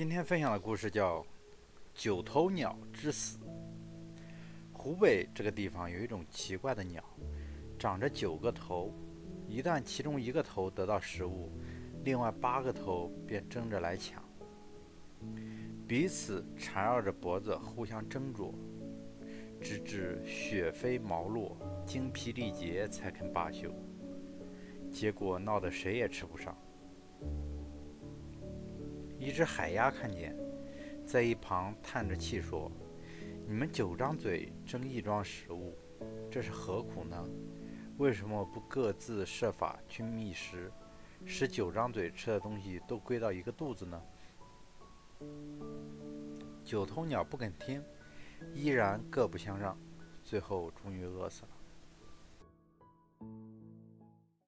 今天分享的故事叫《九头鸟之死》。湖北这个地方有一种奇怪的鸟，长着九个头，一旦其中一个头得到食物，另外八个头便争着来抢，彼此缠绕着脖子互相争夺，直至血飞毛落、精疲力竭才肯罢休。结果闹得谁也吃不上。一只海鸭看见，在一旁叹着气说：“你们九张嘴争一桩食物，这是何苦呢？为什么不各自设法去觅食，使九张嘴吃的东西都归到一个肚子呢？”九头鸟不肯听，依然各不相让，最后终于饿死了。